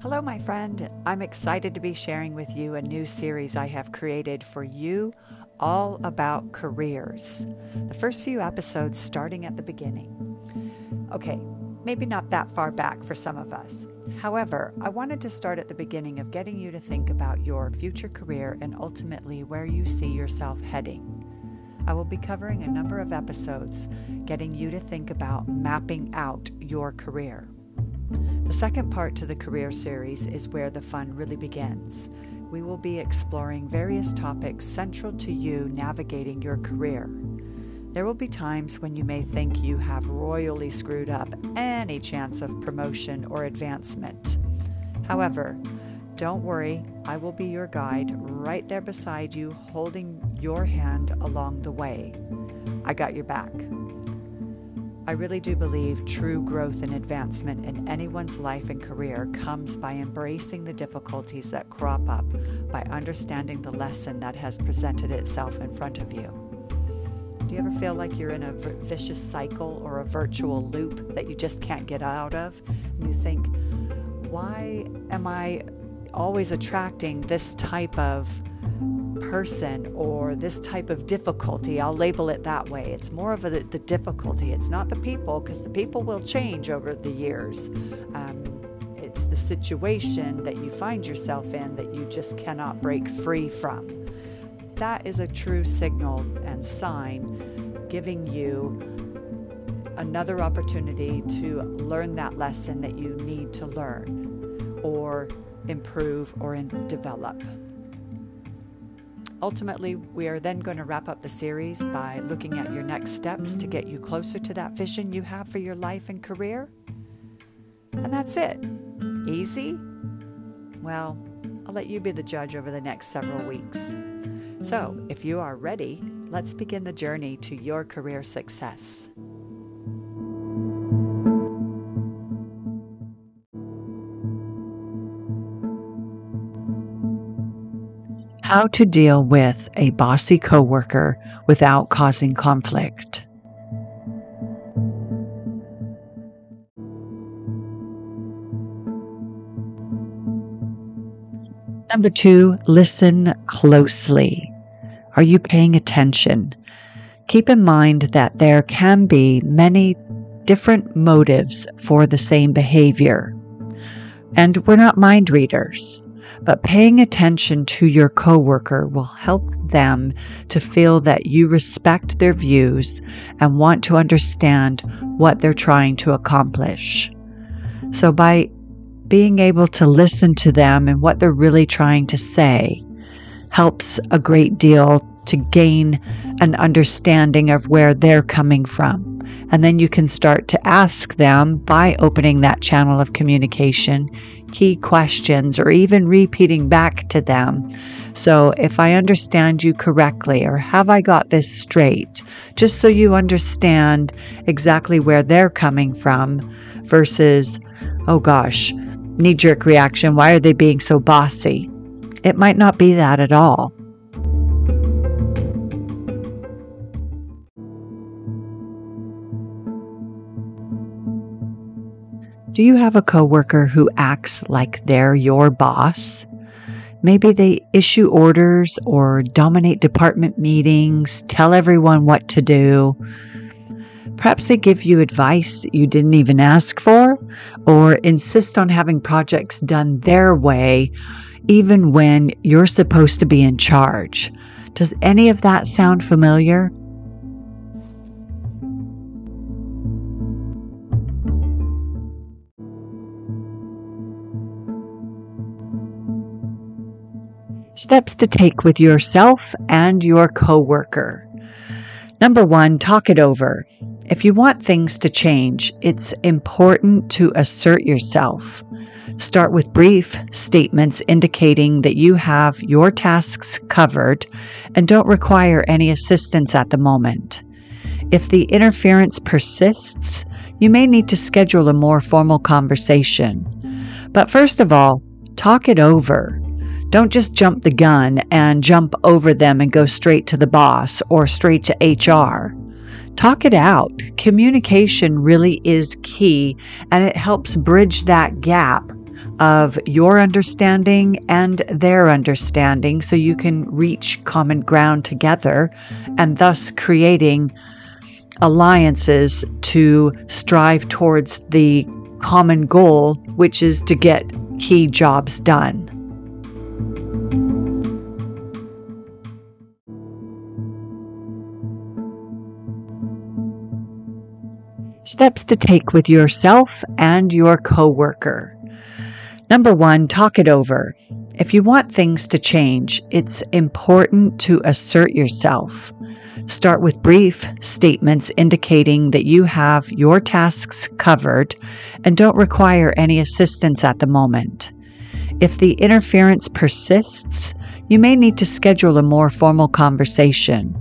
Hello, my friend. I'm excited to be sharing with you a new series I have created for you all about careers. The first few episodes starting at the beginning. Okay, maybe not that far back for some of us. However, I wanted to start at the beginning of getting you to think about your future career and ultimately where you see yourself heading. I will be covering a number of episodes getting you to think about mapping out your career. The second part to the career series is where the fun really begins. We will be exploring various topics central to you navigating your career. There will be times when you may think you have royally screwed up any chance of promotion or advancement. However, don't worry, I will be your guide right there beside you, holding your hand along the way. I got your back. I really do believe true growth and advancement in anyone's life and career comes by embracing the difficulties that crop up, by understanding the lesson that has presented itself in front of you. Do you ever feel like you're in a vicious cycle or a virtual loop that you just can't get out of? And you think, why am I always attracting this type of person or this type of difficulty. I'll label it that way. It's more of a, the difficulty. It's not the people, because the people will change over the years. Um, it's the situation that you find yourself in that you just cannot break free from. That is a true signal and sign giving you another opportunity to learn that lesson that you need to learn or improve, or develop. Ultimately, we are then going to wrap up the series by looking at your next steps to get you closer to that vision you have for your life and career. And that's it. Easy? Well, I'll let you be the judge over the next several weeks. So, if you are ready, let's begin the journey to your career success. How to deal with a bossy coworker without causing conflict. Number two, listen closely. Are you paying attention? Keep in mind that there can be many different motives for the same behavior. And we're not mind readers but paying attention to your coworker will help them to feel that you respect their views and want to understand what they're trying to accomplish. So by being able to listen to them and what they're really trying to say helps a great deal to gain an understanding of where they're coming from. And then you can start to ask them by opening that channel of communication key questions or even repeating back to them. So, if I understand you correctly, or have I got this straight, just so you understand exactly where they're coming from versus, oh gosh, knee jerk reaction. Why are they being so bossy? It might not be that at all. Do you have a coworker who acts like they're your boss? Maybe they issue orders or dominate department meetings, tell everyone what to do. Perhaps they give you advice you didn't even ask for, or insist on having projects done their way, even when you're supposed to be in charge. Does any of that sound familiar? Steps to take with yourself and your coworker. Number one, talk it over. If you want things to change, it's important to assert yourself. Start with brief statements indicating that you have your tasks covered and don't require any assistance at the moment. If the interference persists, you may need to schedule a more formal conversation. But first of all, talk it over. Don't just jump the gun and jump over them and go straight to the boss or straight to HR. Talk it out. Communication really is key and it helps bridge that gap of your understanding and their understanding so you can reach common ground together and thus creating alliances to strive towards the common goal, which is to get key jobs done. Steps to take with yourself and your coworker. Number one, talk it over. If you want things to change, it's important to assert yourself. Start with brief statements indicating that you have your tasks covered and don't require any assistance at the moment. If the interference persists, you may need to schedule a more formal conversation.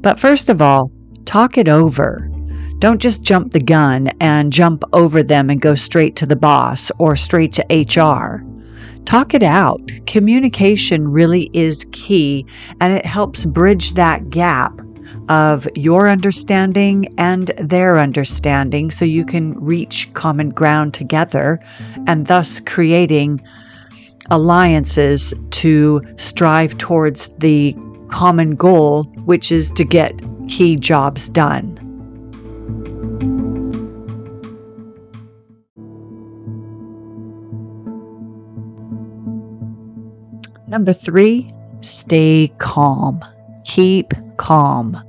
But first of all, talk it over. Don't just jump the gun and jump over them and go straight to the boss or straight to HR. Talk it out. Communication really is key and it helps bridge that gap of your understanding and their understanding so you can reach common ground together and thus creating alliances to strive towards the common goal, which is to get key jobs done. Number three, stay calm. Keep calm.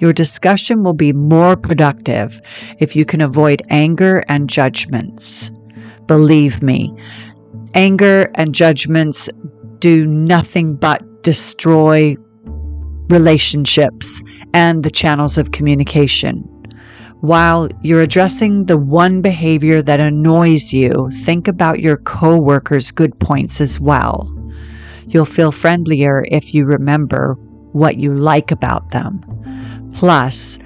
Your discussion will be more productive if you can avoid anger and judgments. Believe me, anger and judgments do nothing but destroy relationships and the channels of communication. While you're addressing the one behavior that annoys you, think about your coworkers' good points as well. You'll feel friendlier if you remember what you like about them. Plus,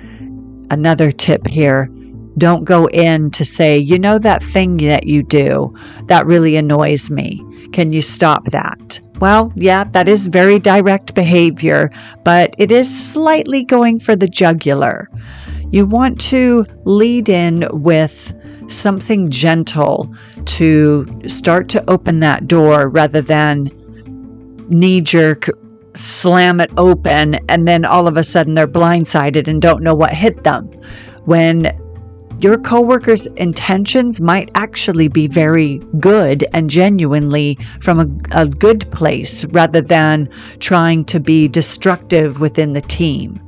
another tip here don't go in to say, you know, that thing that you do, that really annoys me. Can you stop that? Well, yeah, that is very direct behavior, but it is slightly going for the jugular. You want to lead in with something gentle to start to open that door rather than knee jerk slam it open and then all of a sudden they're blindsided and don't know what hit them when your coworker's intentions might actually be very good and genuinely from a, a, good place rather than trying to be destructive within the team.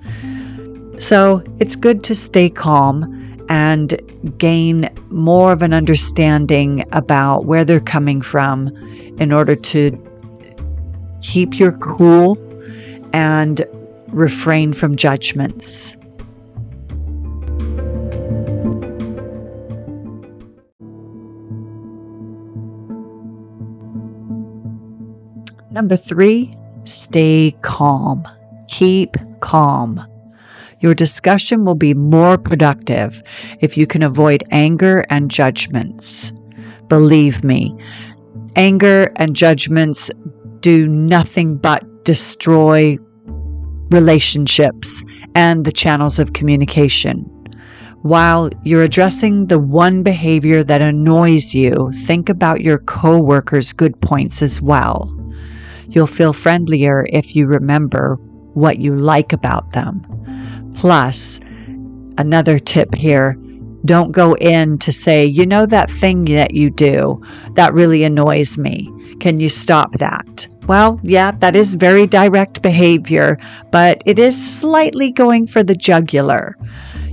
So it's good to stay calm and gain more of an understanding about where they're coming from in order to keep your cool and refrain from judgments. Number three, stay calm. Keep calm. Your discussion will be more productive if you can avoid anger and judgments. Believe me, anger and judgments do nothing but destroy relationships and the channels of communication. While you're addressing the one behavior that annoys you, think about your coworkers' good points as well. You'll feel friendlier if you remember what you like about them. Plus, another tip here don't go in to say, you know, that thing that you do that really annoys me. Can you stop that? Well, yeah, that is very direct behavior, but it is slightly going for the jugular.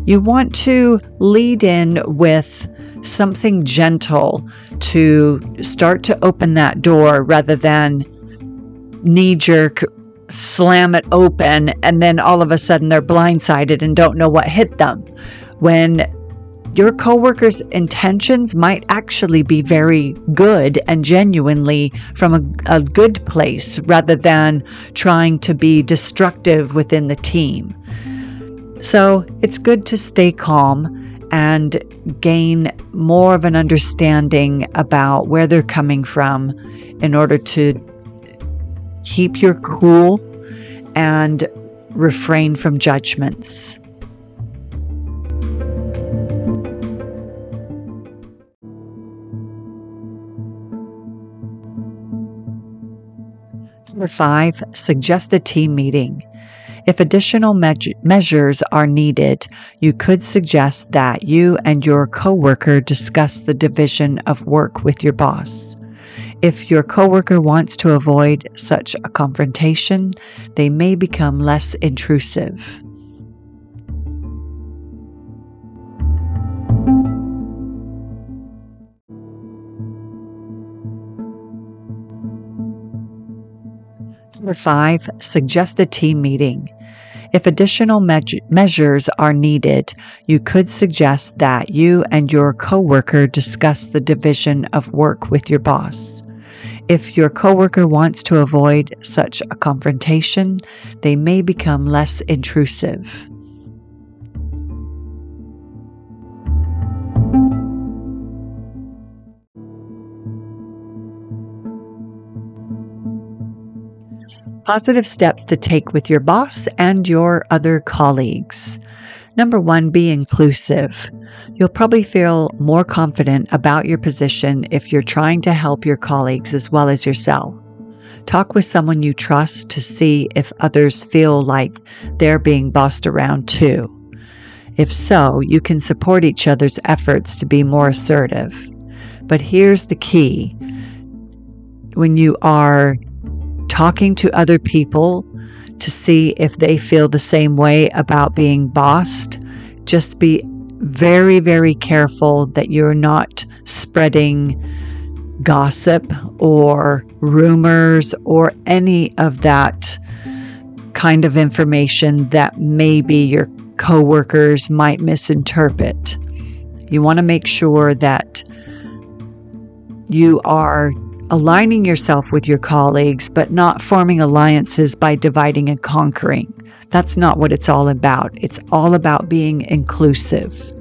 You want to lead in with something gentle to start to open that door rather than knee jerk slam it open and then all of a sudden they're blindsided and don't know what hit them. When your coworker's intentions might actually be very good and genuinely from a, a, good place rather than trying to be destructive within the team. So it's good to stay calm and gain more of an understanding about where they're coming from in order to keep your cool and refrain from judgments. Number five, suggest a team meeting. If additional me- measures are needed, you could suggest that you and your coworker discuss the division of work with your boss. If your coworker wants to avoid such a confrontation, they may become less intrusive. Number five, suggest a team meeting. If additional me- measures are needed, you could suggest that you and your coworker discuss the division of work with your boss. If your coworker wants to avoid such a confrontation, they may become less intrusive. Positive steps to take with your boss and your other colleagues. Number one, be inclusive. You'll probably feel more confident about your position if you're trying to help your colleagues as well as yourself. Talk with someone you trust to see if others feel like they're being bossed around too. If so, you can support each other's efforts to be more assertive. But here's the key when you are talking to other people to see if they feel the same way about being bossed. Just be very, very careful that you're not spreading gossip or rumors or any of that kind of information that maybe your coworkers might misinterpret. You want to make sure that you are aligning yourself with your colleagues, but not forming alliances by dividing and conquering. That's not what it's all about. It's all about being inclusive.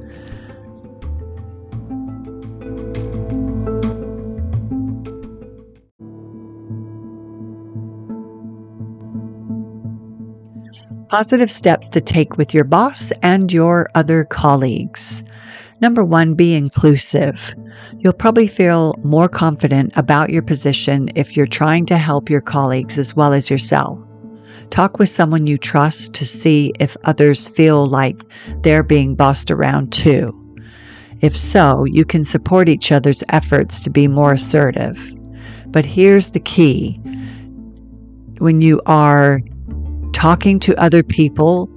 Positive steps to take with your boss and your other colleagues. Number one, be inclusive. You'll probably feel more confident about your position if you're trying to help your colleagues as well as yourself. Talk with someone you trust to see if others feel like they're being bossed around too. If so, you can support each other's efforts to be more assertive. But here's the key when you are talking to other people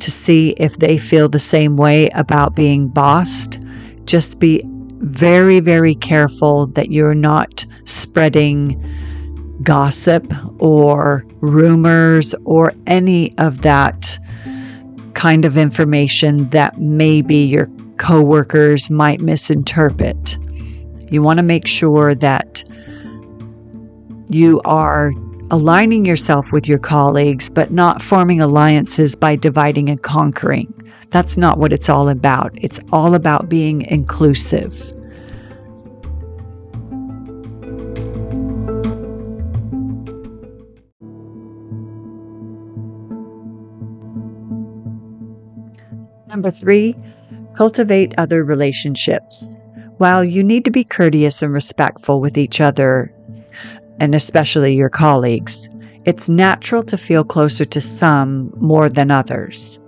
to see if they feel the same way about being bossed, just be very, very careful that you're not spreading gossip or rumors or any of that kind of information that maybe your coworkers might misinterpret. You want to make sure that you are aligning yourself with your colleagues, but not forming alliances by dividing and conquering. That's not what it's all about. It's all about being inclusive. Number three, cultivate other relationships. While you need to be courteous and respectful with each other, and especially your colleagues, it's natural to feel closer to some more than others.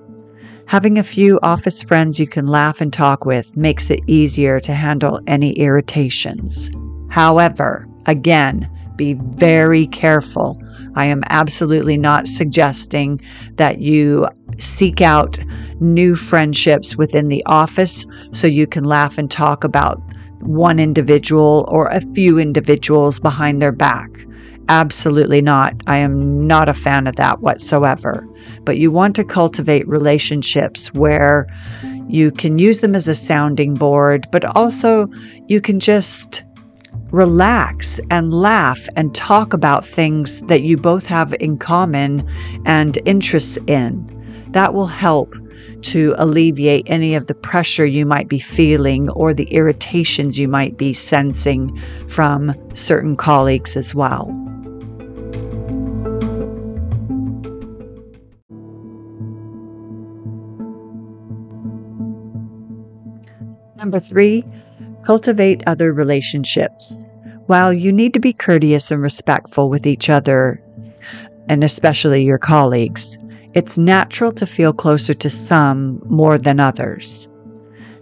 Having a few office friends you can laugh and talk with makes it easier to handle any irritations. However, again, be very careful. I am absolutely not suggesting that you seek out new friendships within the office so you can laugh and talk about one individual or a few individuals behind their back. Absolutely not. I am not a fan of that whatsoever. But you want to cultivate relationships where you can use them as a sounding board, but also you can just relax and laugh and talk about things that you both have in common and interests in. That will help to alleviate any of the pressure you might be feeling or the irritations you might be sensing from certain colleagues as well. Number three, cultivate other relationships. While you need to be courteous and respectful with each other, and especially your colleagues. It's natural to feel closer to some more than others.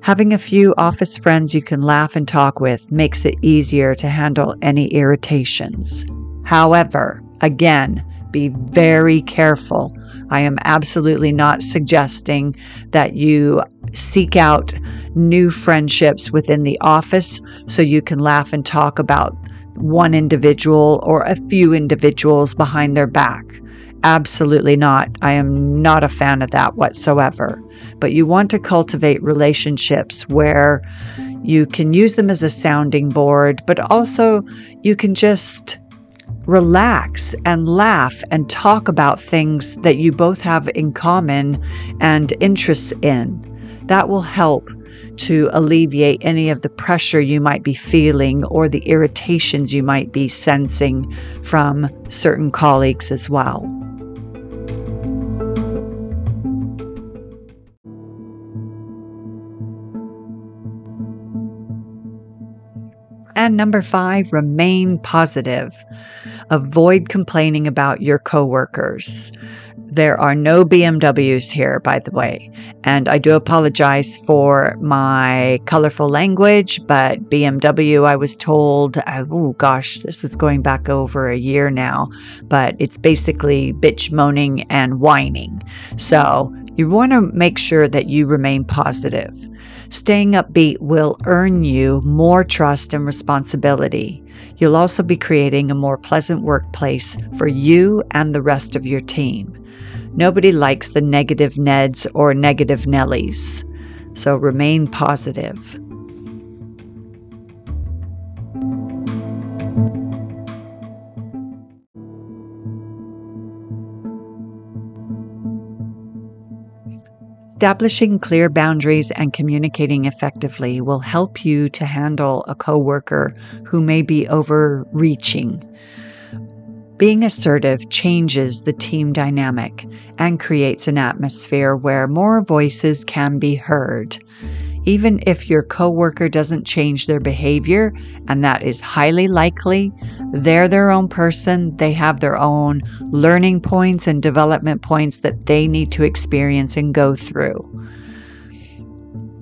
Having a few office friends you can laugh and talk with makes it easier to handle any irritations. However, again, be very careful. I am absolutely not suggesting that you seek out new friendships within the office so you can laugh and talk about one individual or a few individuals behind their back. Absolutely not. I am not a fan of that whatsoever. But you want to cultivate relationships where you can use them as a sounding board, but also you can just relax and laugh and talk about things that you both have in common and interests in. That will help to alleviate any of the pressure you might be feeling or the irritations you might be sensing from certain colleagues as well. And number five, remain positive. Avoid complaining about your coworkers. There are no BMWs here, by the way. And I do apologize for my colorful language, but BMW, I was told, oh gosh, this was going back over a year now, but it's basically bitch moaning and whining. So you want to make sure that you remain positive. Staying upbeat will earn you more trust and responsibility. You'll also be creating a more pleasant workplace for you and the rest of your team. Nobody likes the negative Neds or negative Nellies. So remain positive. Establishing clear boundaries and communicating effectively will help you to handle a coworker who may be overreaching. Being assertive changes the team dynamic and creates an atmosphere where more voices can be heard even if your coworker doesn't change their behavior, and that is highly likely, they're their own person. They have their own learning points and development points that they need to experience and go through.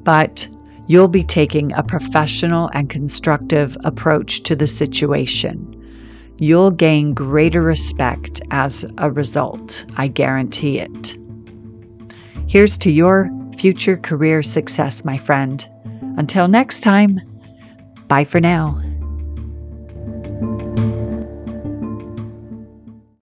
But you'll be taking a professional and constructive approach to the situation. You'll gain greater respect as a result. I guarantee it. Here's to your future career success, my friend. Until next time, bye for now.